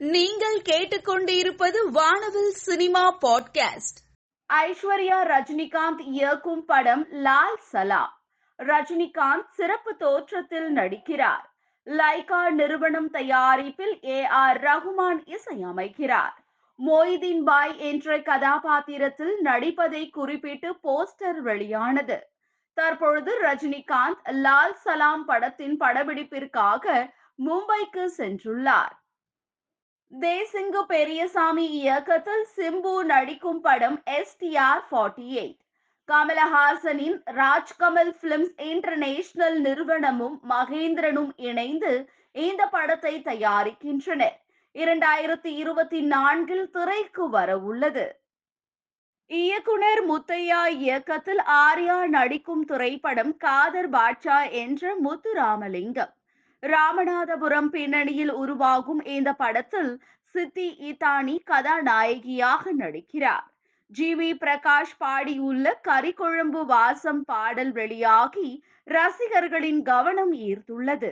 நீங்கள் கேட்டுக்கொண்டிருப்பது வானவில் சினிமா பாட்காஸ்ட். ஐஸ்வர்யா ரஜினிகாந்த் இயக்கும் படம் லால் சலாம். ரஜினிகாந்த் சிறப்பு தோற்றத்தில் நடிக்கிறார். லைகா நிறுவனம் தயாரிப்பில் ஏ ஆர் ரகுமான் இசையமைக்கிறார். மொய்தீன் பாய் என்ற கதாபாத்திரத்தில் நடிப்பதை குறிப்பிட்டு போஸ்டர் வெளியானது. தற்பொழுது ரஜினிகாந்த் லால் சலாம் படத்தின் படப்பிடிப்பிற்காக மும்பைக்கு சென்றுள்ளார். தேசிங்கு பெரியசாமி இயக்கத்தில் சிம்பு நடிக்கும் படம் எஸ்டிஆர் ஃபார்ட்டி எயிட் கமலஹாசனின் ராஜ்கமல் பிலிம்ஸ் இன்டர்நேஷனல் நிறுவனமும் மகேந்திரனும் இணைந்து இந்த படத்தை தயாரிக்கின்றனர். இரண்டாயிரத்தி இருபத்தி நான்கில் திரைக்கு வர உள்ளது. இயக்குனர் முத்தையா இயக்கத்தில் ஆர்யா நடிக்கும் திரைப்படம் காதர் பாட்சா என்ற முத்துராமலிங்கம். ராமநாதபுரம் பின்னணியில் உருவாகும் இந்த படத்தில் சித்தி இத்தானி கதாநாயகியாக நடிக்கிறார். ஜி வி பிரகாஷ் பாடியுள்ள கறிக்குழம்பு வாசம் பாடல் வெளியாகி ரசிகர்களின் கவனம் ஈர்த்துள்ளது.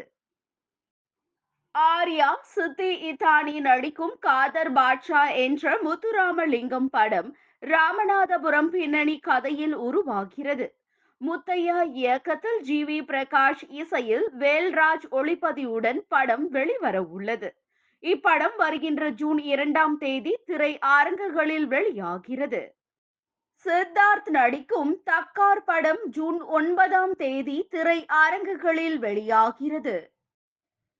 ஆர்யா சித்தி இத்தானி நடிக்கும் காதர் பாட்ஷா என்ற முத்துராமலிங்கம் படம் ராமநாதபுரம் பின்னணி கதையில் உருவாகிறது. முத்தையா இயக்கத்தில் ஜி. வி. பிரகாஷ் இசையில் வேல்ராஜ் ஒளிப்பதிவுடன் படம் வெளிவர உள்ளது. இப்படம் வருகின்ற ஜூன் இரண்டாம் தேதி திரை அரங்குகளில் வெளியாகிறது. சித்தார்த் நடிக்கும் தக்கார் படம் ஜூன் ஒன்பதாம் தேதி திரை அரங்குகளில் வெளியாகிறது.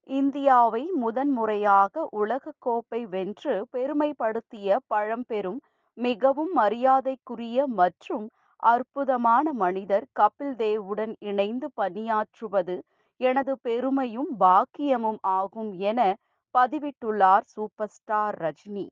இந்தியாவை முதன்முறையாக உலகக்கோப்பை வென்று பெருமைப்படுத்திய பழம்பெரும் மிகவும் மரியாதைக்குரிய மற்றும் அற்புதமான மனிதர் கபில் தேவுடன் இணைந்து பணியாற்றுவது எனது பெருமையும் பாக்கியமும் ஆகும் என பதிவிட்டுள்ளார் சூப்பர் ஸ்டார் ரஜினி.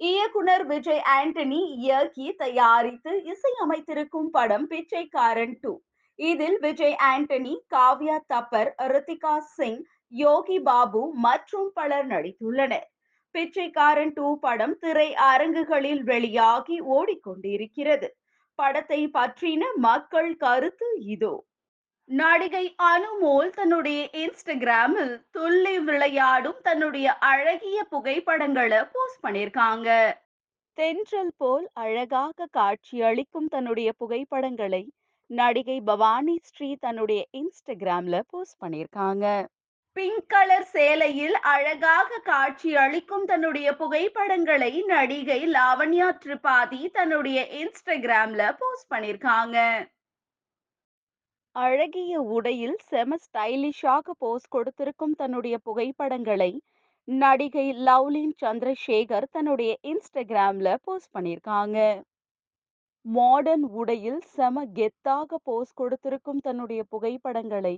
இயக்குனர் விஜய் ஆண்டனி இயக்கி தயாரித்து இசையமைத்திருக்கும் படம் பிச்சைக்காரன் டூ. இதில் விஜய் ஆண்டனி காவ்யா தப்பர் ரித்திகா சிங் யோகி பாபு மற்றும் பலர் நடித்துள்ளனர். பிச்சைக்காரன் டூ படம் திரை அரங்குகளில் வெளியாகி ஓடிக்கொண்டிருக்கிறது. படத்தை பற்றின மக்கள் கருத்து இதோ. நடிகை அனுமோல் தன்னுடைய இன்ஸ்டாகிராமில் துள்ளி விளையாடும் தன்னுடைய அழகிய புகைப்படங்களை போஸ்ட் பண்ணியிருக்காங்க. தென்றல் போல் அழகாக காட்சியளிக்கும் தன்னுடைய புகைப்படங்களை நடிகை பவானி ஸ்ரீ தன்னுடைய இன்ஸ்டாகிராம்ல போஸ்ட் பண்ணியிருக்காங்க. பிங்க் கலர் சேலையில் அழகாக காட்சி அளிக்கும் தன்னுடைய புகைப்படங்களை நடிகை லாவண்யா திரிபாதி தன்னுடைய இன்ஸ்டாகிராம்ல போஸ்ட் பண்ணிருக்காங்க. அழகிய உடையில் செம ஸ்டைலிஷாக போஸ்ட் கொடுத்திருக்கும் தன்னுடைய புகைப்படங்களை நடிகை லவ்லின் சந்திரசேகர் தன்னுடைய இன்ஸ்டாகிராம்ல போஸ்ட் பண்ணியிருக்காங்க மாடர்ன் உடையில் செம கெத்தாக போஸ்ட் கொடுத்திருக்கும் தன்னுடைய புகைப்படங்களை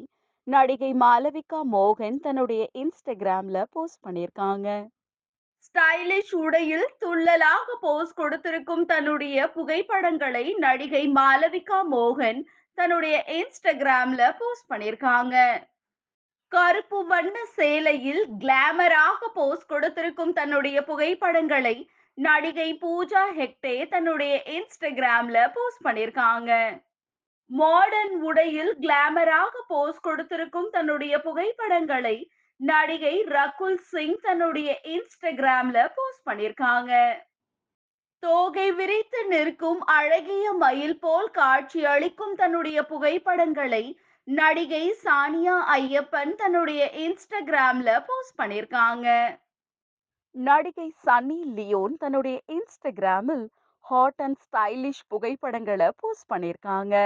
நடிகை மாலவிகா மோகன் தன்னுடைய இன்ஸ்டாகிராம்ல போஸ்ட் பண்ணியிருக்காங்க ஸ்டைலிஷ் உடையில் துள்ளலாக போஸ்ட் கொடுத்திருக்கும் தன்னுடைய புகைப்படங்களை நடிகை மாலவிகா மோகன் தன்னுடைய இன்ஸ்டாகிராம்ல போஸ்ட் பண்ணியிருக்காங்க கருப்பு வண்ண சேலையில் கிளாமராக போஸ்ட் கொடுத்திருக்கும் தன்னுடைய புகைப்படங்களை நடிகை பூஜா ஹெக்டே தன்னுடைய இன்ஸ்டாகிராம்ல போஸ்ட் பண்ணியிருக்காங்க மாடர்ன் உடையில் கிளாமராக போஸ் கொடுத்திருக்கும் தன்னுடைய புகைப்படங்களை நடிகை ரகுல் சிங் தன்னுடைய இன்ஸ்டாகிராம்ல போஸ்ட் பண்ணிருக்காங்க தோகை விரித்து நிற்கும் அழகிய மயில் போல் காட்சி அளிக்கும் தன்னுடைய புகைப்படங்களை நடிகை சானியா ஐயப்பன் தன்னுடைய இன்ஸ்டாகிராம்ல போஸ்ட் பண்ணிருக்காங்க நடிகை சன்னி லியோன் தன்னுடைய இன்ஸ்டாகிராமில் ஹாட் அண்ட் ஸ்டைலிஷ் புகைப்படங்களை போஸ்ட் பண்ணியிருக்காங்க.